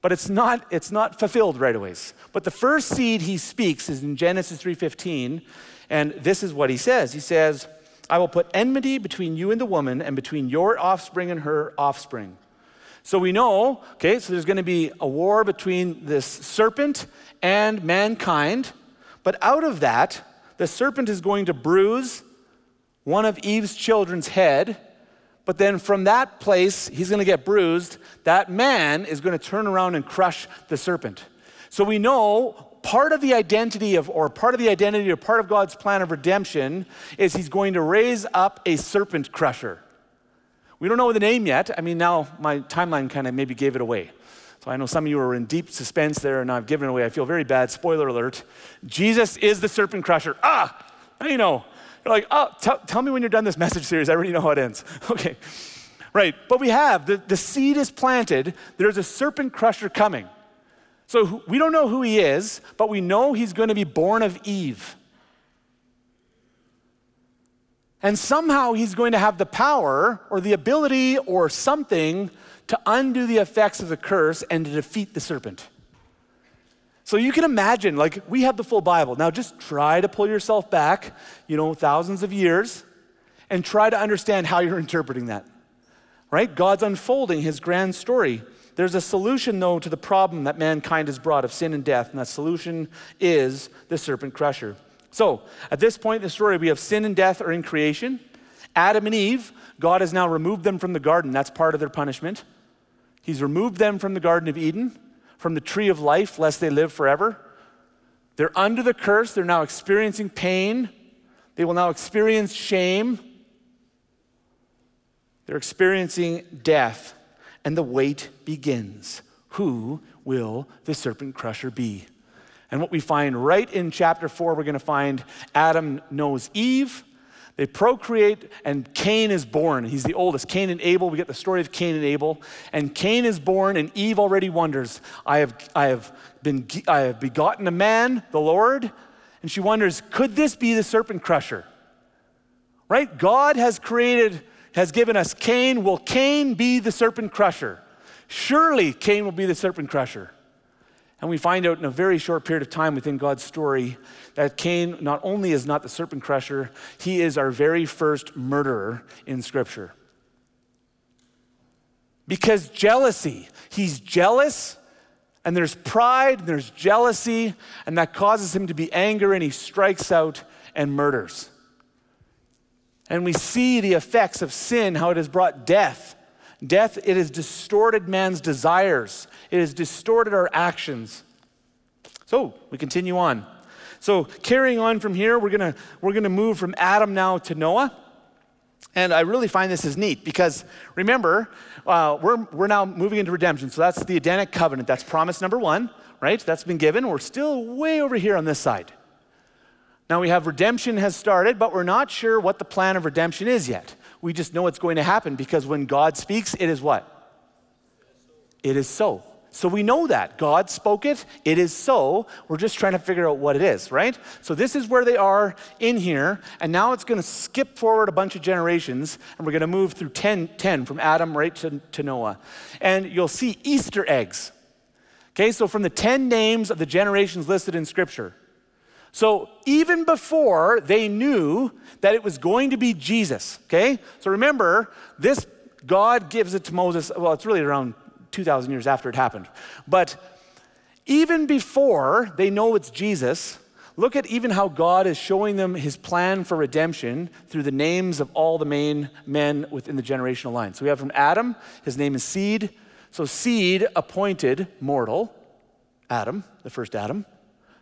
But it's not, it's not fulfilled right away. But the first seed he speaks is in Genesis 3:15, And this is what he says He says, I will put enmity between you and the woman, and between your offspring and her offspring. So we know, okay, so there's going to be a war between this serpent and mankind. But out of that, the serpent is going to bruise one of Eve's children's head. But then from that place, he's going to get bruised. That man is going to turn around and crush the serpent. So we know part of the identity of, or part of the identity or part of God's plan of redemption is he's going to raise up a serpent crusher. We don't know the name yet. I mean, now my timeline kind of maybe gave it away. So I know some of you are in deep suspense there, and I've given it away. I feel very bad. Spoiler alert. Jesus is the serpent crusher. Ah, you know. You're like, oh, t- tell me when you're done this message series. I already know how it ends. [LAUGHS] Okay. Right. But we have the, the seed is planted. There's a serpent crusher coming. So we don't know who he is, but we know he's going to be born of Eve. And somehow he's going to have the power or the ability or something to undo the effects of the curse and to defeat the serpent. So you can imagine, like, we have the full Bible. Now just try to pull yourself back, you know, thousands of years, and try to understand how you're interpreting that. Right? God's unfolding his grand story. There's a solution, though, to the problem that mankind has brought of sin and death, and that solution is the serpent crusher. So, at this point in the story, we have sin and death are in creation. Adam and Eve, God has now removed them from the garden. That's part of their punishment. He's removed them from the Garden of Eden, from the tree of life, lest they live forever. They're under the curse. They're now experiencing pain. They will now experience shame. They're experiencing death, and the wait begins. Who will the serpent crusher be? And what we find right in chapter four, we're going to find Adam knows Eve. They procreate, and Cain is born. He's the oldest. Cain and Abel, we get the story of Cain and Abel. And Cain is born, and Eve already wonders, I have, I have, been, I have begotten a man, the Lord. And she wonders, could this be the serpent crusher? Right? God has created, has given us Cain. Will Cain be the serpent crusher? Surely Cain will be the serpent crusher. And we find out in a very short period of time within God's story that Cain not only is not the serpent crusher, he is our very first murderer in Scripture. Because jealousy, he's jealous, and there's pride, and there's jealousy, and that causes him to be angry, and he strikes out and murders. And we see the effects of sin, how it has brought death. Death, it has distorted man's desires it has distorted our actions. So we continue on. So carrying on from here, we're gonna we're gonna move from Adam now to Noah. And I really find this is neat because remember, uh, we're, we're now moving into redemption. So that's the Edenic covenant. That's promise number one, right? That's been given. We're still way over here on this side. Now we have redemption has started, but we're not sure what the plan of redemption is yet. We just know it's going to happen because when God speaks, it is what? It is so. So we know that. God spoke it, it is so. We're just trying to figure out what it is, right? So this is where they are in here, and now it's going to skip forward a bunch of generations, and we're going to move through 10, 10 from Adam right to, to Noah. And you'll see Easter eggs. Okay, so from the 10 names of the generations listed in Scripture. So even before they knew that it was going to be Jesus, okay? So remember, this God gives it to Moses, well, it's really around 2,000 years after it happened. But even before they know it's Jesus, look at even how God is showing them his plan for redemption through the names of all the main men within the generational line. So we have from Adam, his name is Seed. So Seed appointed mortal, Adam, the first Adam.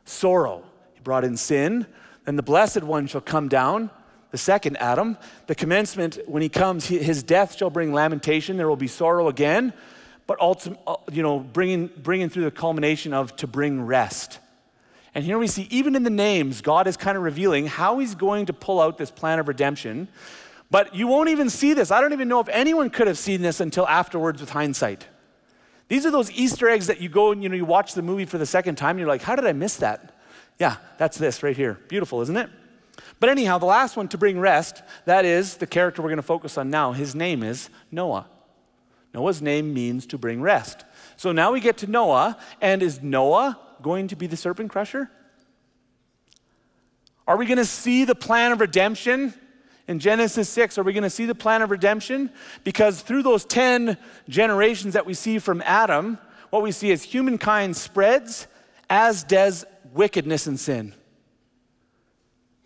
Sorrow, brought in sin. Then the blessed one shall come down, the second Adam. The commencement, when he comes, his death shall bring lamentation. There will be sorrow again but ultimately, uh, you know, bringing, bringing through the culmination of to bring rest. And here we see, even in the names, God is kind of revealing how he's going to pull out this plan of redemption. But you won't even see this. I don't even know if anyone could have seen this until afterwards with hindsight. These are those Easter eggs that you go and you know you watch the movie for the second time and you're like, how did I miss that? Yeah, that's this right here. Beautiful, isn't it? But anyhow, the last one to bring rest, that is the character we're going to focus on now. His name is Noah. Noah's name means to bring rest. So now we get to Noah, and is Noah going to be the serpent crusher? Are we going to see the plan of redemption? In Genesis 6, are we going to see the plan of redemption? Because through those 10 generations that we see from Adam, what we see is humankind spreads, as does wickedness and sin.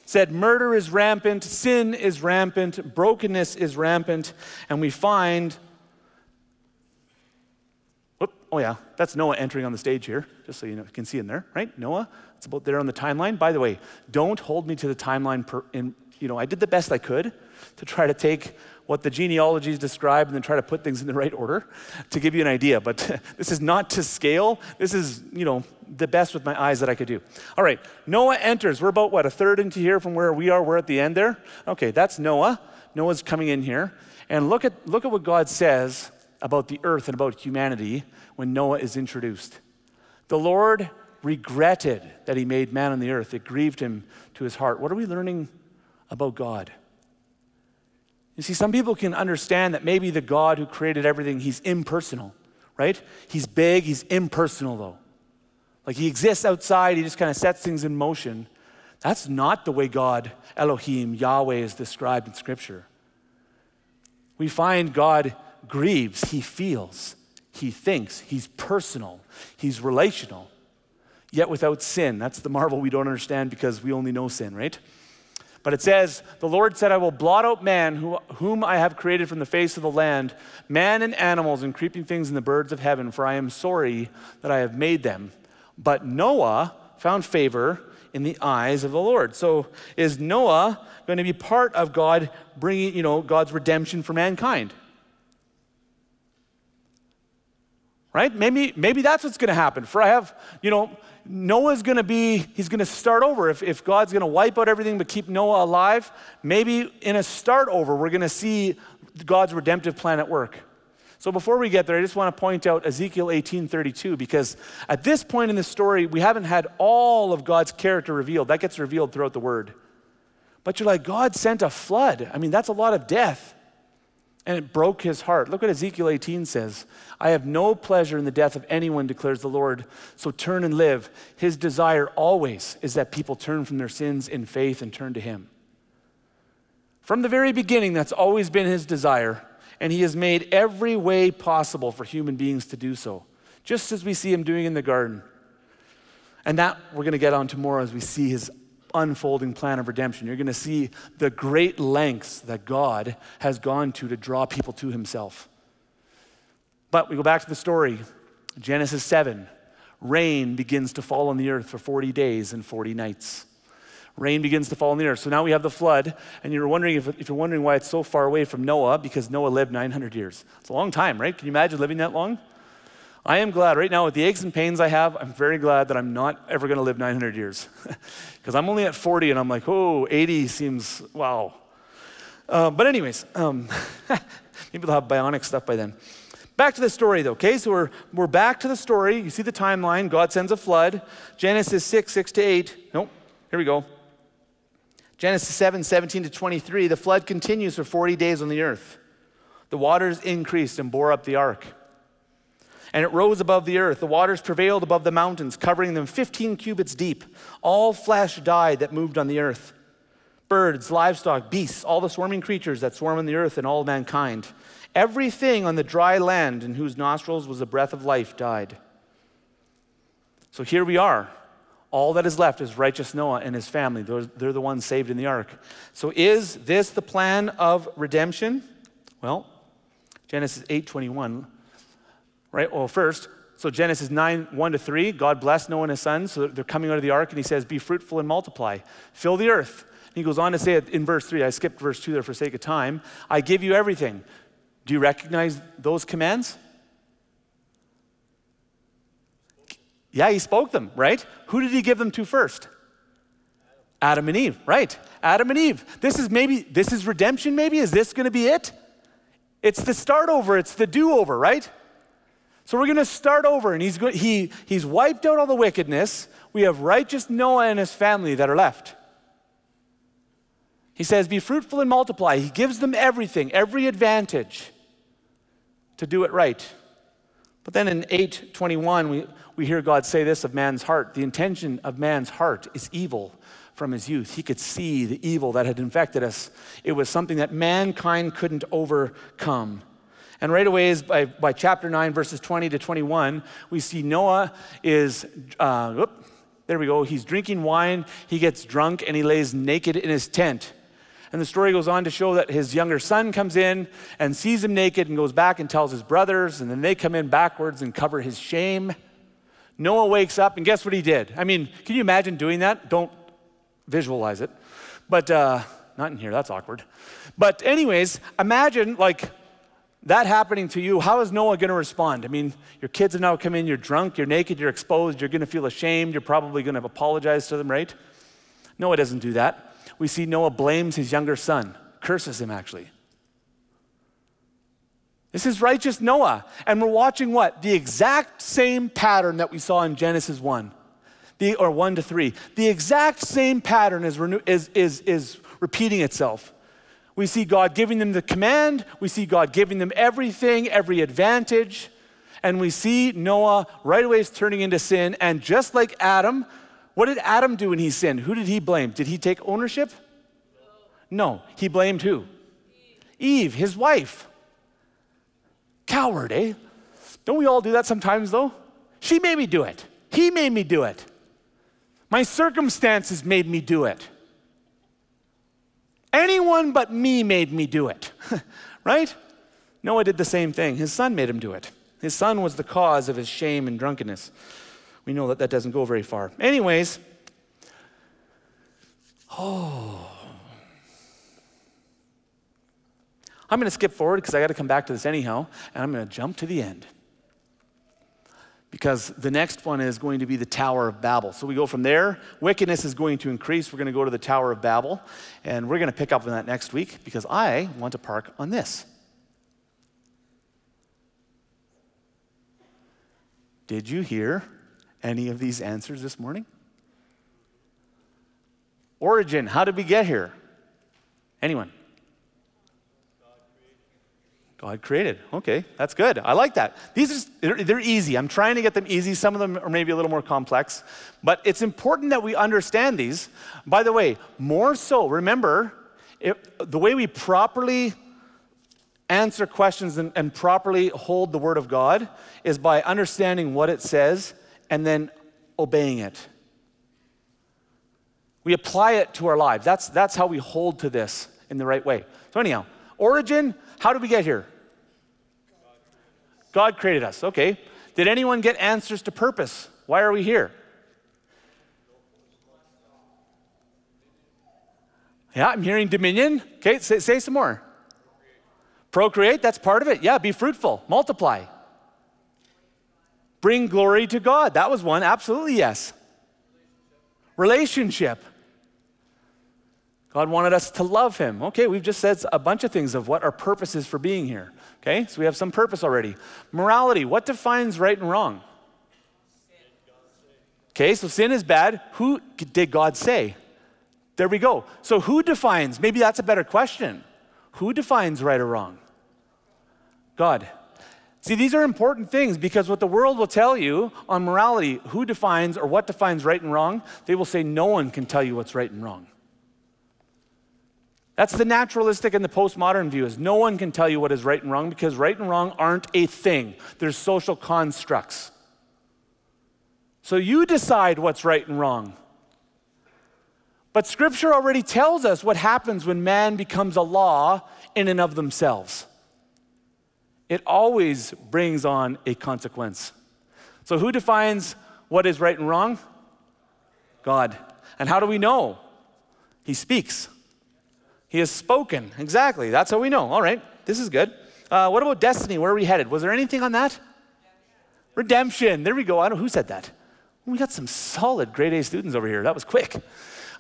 said murder is rampant, sin is rampant, brokenness is rampant, and we find Whoop, oh yeah, that's Noah entering on the stage here, just so you know, can see in there, right? Noah, it's about there on the timeline. By the way, don't hold me to the timeline per, in you know, I did the best I could to try to take what the genealogies describe and then try to put things in the right order to give you an idea. But [LAUGHS] this is not to scale. This is, you know, the best with my eyes that I could do. All right, Noah enters. We're about, what, a third into here from where we are. We're at the end there. Okay, that's Noah. Noah's coming in here. And look at, look at what God says about the earth and about humanity when Noah is introduced. The Lord regretted that he made man on the earth. It grieved him to his heart. What are we learning about God. You see, some people can understand that maybe the God who created everything, he's impersonal, right? He's big, he's impersonal though. Like he exists outside, he just kind of sets things in motion. That's not the way God, Elohim, Yahweh is described in Scripture. We find God grieves, he feels, he thinks, he's personal, he's relational, yet without sin. That's the marvel we don't understand because we only know sin, right? But it says, The Lord said, I will blot out man, who, whom I have created from the face of the land, man and animals and creeping things and the birds of heaven, for I am sorry that I have made them. But Noah found favor in the eyes of the Lord. So is Noah going to be part of God bringing, you know, God's redemption for mankind? Right? Maybe, maybe that's what's going to happen. For I have, you know, Noah's going to be, he's going to start over. If, if God's going to wipe out everything but keep Noah alive, maybe in a start over, we're going to see God's redemptive plan at work. So before we get there, I just want to point out Ezekiel 18:32 because at this point in the story, we haven't had all of God's character revealed. That gets revealed throughout the word. But you're like, God sent a flood. I mean, that's a lot of death and it broke his heart. Look what Ezekiel 18 says I have no pleasure in the death of anyone, declares the Lord. So turn and live. His desire always is that people turn from their sins in faith and turn to him. From the very beginning, that's always been his desire, and he has made every way possible for human beings to do so, just as we see him doing in the garden. And that we're going to get on tomorrow as we see his unfolding plan of redemption. You're going to see the great lengths that God has gone to to draw people to himself. But we go back to the story Genesis 7. Rain begins to fall on the earth for 40 days and 40 nights. Rain begins to fall on the earth. So now we have the flood, and you're wondering if, if you're wondering why it's so far away from Noah, because Noah lived 900 years. It's a long time, right? Can you imagine living that long? I am glad right now with the aches and pains I have, I'm very glad that I'm not ever going to live 900 years. [LAUGHS] Because I'm only at 40 and I'm like, oh, 80 seems, wow. Uh, but, anyways, um, [LAUGHS] maybe they'll have bionic stuff by then. Back to the story though, okay? So we're, we're back to the story. You see the timeline. God sends a flood. Genesis 6, 6 to 8. Nope, here we go. Genesis 7, 17 to 23. The flood continues for 40 days on the earth. The waters increased and bore up the ark and it rose above the earth. The waters prevailed above the mountains, covering them 15 cubits deep. All flesh died that moved on the earth birds, livestock, beasts, all the swarming creatures that swarm on the earth, and all mankind. Everything on the dry land in whose nostrils was the breath of life died. So here we are. All that is left is righteous Noah and his family. They're, they're the ones saved in the ark. So is this the plan of redemption? Well, Genesis 8:21 right? Well, first, so Genesis 9, 1 to 3, God blessed Noah and his sons. So they're coming out of the ark, and he says, Be fruitful and multiply, fill the earth. And he goes on to say it in verse 3. I skipped verse 2 there for sake of time. I give you everything. Do you recognize those commands? Yeah, he spoke them, right? Who did he give them to first? Adam and Eve, right? Adam and Eve. This is maybe, this is redemption, maybe? Is this to be it? It's the start over, it's the do over, right? So we're to start over, and he's, he, he's wiped out all the wickedness. We have righteous Noah and his family that are left. He says, Be fruitful and multiply. He gives them everything, every advantage to do it right. But then in 821, we, we hear God say this of man's heart the intention of man's heart is evil from his youth. He could see the evil that had infected us. It was something that mankind couldn't overcome. And right away, is by, by chapter 9, verses 20 to 21, we see Noah is, uh, whoop, there we go, he's drinking wine, he gets drunk, and he lays naked in his tent. And the story goes on to show that his younger son comes in and sees him naked and goes back and tells his brothers, and then they come in backwards and cover his shame. Noah wakes up, and guess what he did? I mean, can you imagine doing that? Don't visualize it. But uh, not in here, that's awkward. But, anyways, imagine like that happening to you. How is Noah going to respond? I mean, your kids have now come in, you're drunk, you're naked, you're exposed, you're going to feel ashamed, you're probably going to apologize to them, right? Noah doesn't do that. We see Noah blames his younger son, curses him actually. This is righteous Noah. And we're watching what? The exact same pattern that we saw in Genesis 1 the, or 1 to 3. The exact same pattern is, is, is, is repeating itself. We see God giving them the command, we see God giving them everything, every advantage, and we see Noah right away is turning into sin. And just like Adam, what did Adam do when he sinned? Who did he blame? Did he take ownership? No. He blamed who? Eve, his wife. Coward, eh? Don't we all do that sometimes, though? She made me do it. He made me do it. My circumstances made me do it. Anyone but me made me do it, [LAUGHS] right? Noah did the same thing. His son made him do it. His son was the cause of his shame and drunkenness. We know that that doesn't go very far. Anyways, oh. I'm going to skip forward because I got to come back to this anyhow, and I'm going to jump to the end because the next one is going to be the Tower of Babel. So we go from there. Wickedness is going to increase. We're going to go to the Tower of Babel, and we're going to pick up on that next week because I want to park on this. Did you hear any of these answers this morning? Origin, how did we get here? Anyone? God created. Okay, that's good. I like that. These are they're, they're, easy. I'm trying to get them easy. Some of them are maybe a little more complex, but it's important that we understand these. By the way, more so, remember, the way we properly answer questions and, and properly hold the Word of God is by understanding what it says and then obeying it. We apply it to our lives. That's, that's how we hold to this in the right way. So, anyhow, origin, how did we get here? God created us. Okay. Did anyone get answers to purpose? Why are we here? Yeah, I'm hearing dominion. Okay, say, say some more. Procreate, that's part of it. Yeah, be fruitful, multiply. Bring glory to God. That was one. Absolutely, yes. Relationship. God wanted us to love Him. Okay, we've just said a bunch of things of what our purpose is for being here. Okay, so we have some purpose already. Morality, what defines right and wrong? Okay, so sin is bad. Who did God say? There we go. So who defines? Maybe that's a better question. Who defines right or wrong? God. See, these are important things because what the world will tell you on morality, who defines or what defines right and wrong, they will say no one can tell you what's right and wrong. That's the naturalistic and the postmodern view is no one can tell you what is right and wrong because right and wrong aren't a thing. They're social constructs. So you decide what's right and wrong. But scripture already tells us what happens when man becomes a law in and of themselves. It always brings on a consequence. So who defines what is right and wrong? God. And how do we know? He speaks. He has spoken. Exactly. That's how we know. All right. This is good. Uh, what about destiny? Where are we headed? Was there anything on that? Redemption. There we go. I don't know who said that. We got some solid grade A students over here. That was quick.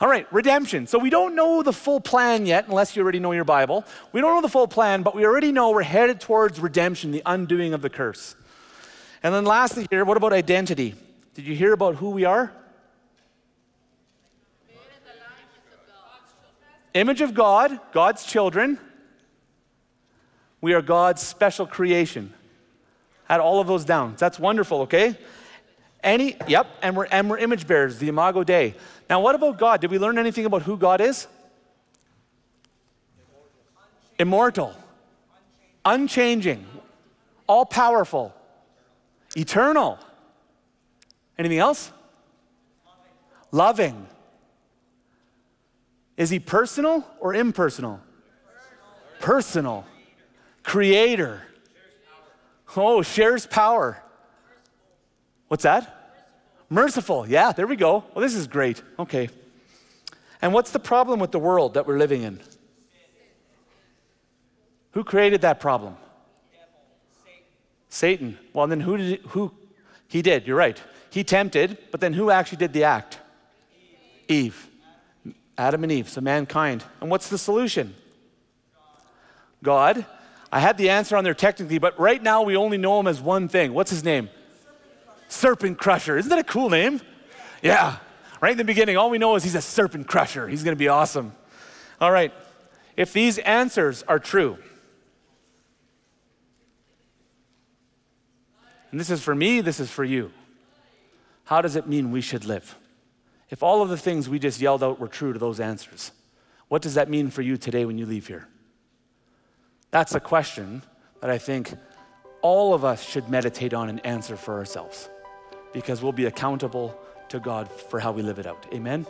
All right, redemption. So we don't know the full plan yet, unless you already know your Bible. We don't know the full plan, but we already know we're headed towards redemption, the undoing of the curse. And then lastly, here, what about identity? Did you hear about who we are? Image of God, God's children. We are God's special creation. Had all of those down. That's wonderful, okay? Any, yep, and we're, and we're image bearers, the Imago Dei. Now, what about God? Did we learn anything about who God is? Immortal, unchanging, all powerful, eternal. Anything else? Loving. Is he personal or impersonal? Personal. Creator. Oh, shares power. What's that? Merciful. Yeah, there we go. Well, this is great. Okay. And what's the problem with the world that we're living in? Who created that problem? Satan. Well, then who did who he did? You're right. He tempted, but then who actually did the act? Eve. Adam and Eve, so mankind. And what's the solution? God. I had the answer on there technically, but right now we only know him as one thing. What's his name? Serpent Crusher. Isn't that a cool name? Yeah. Right in the beginning, all we know is he's a serpent crusher. He's going to be awesome. All right. If these answers are true, and this is for me, this is for you, how does it mean we should live? If all of the things we just yelled out were true to those answers, what does that mean for you today when you leave here? That's a question that I think all of us should meditate on and answer for ourselves because we'll be accountable to God for how we live it out. Amen?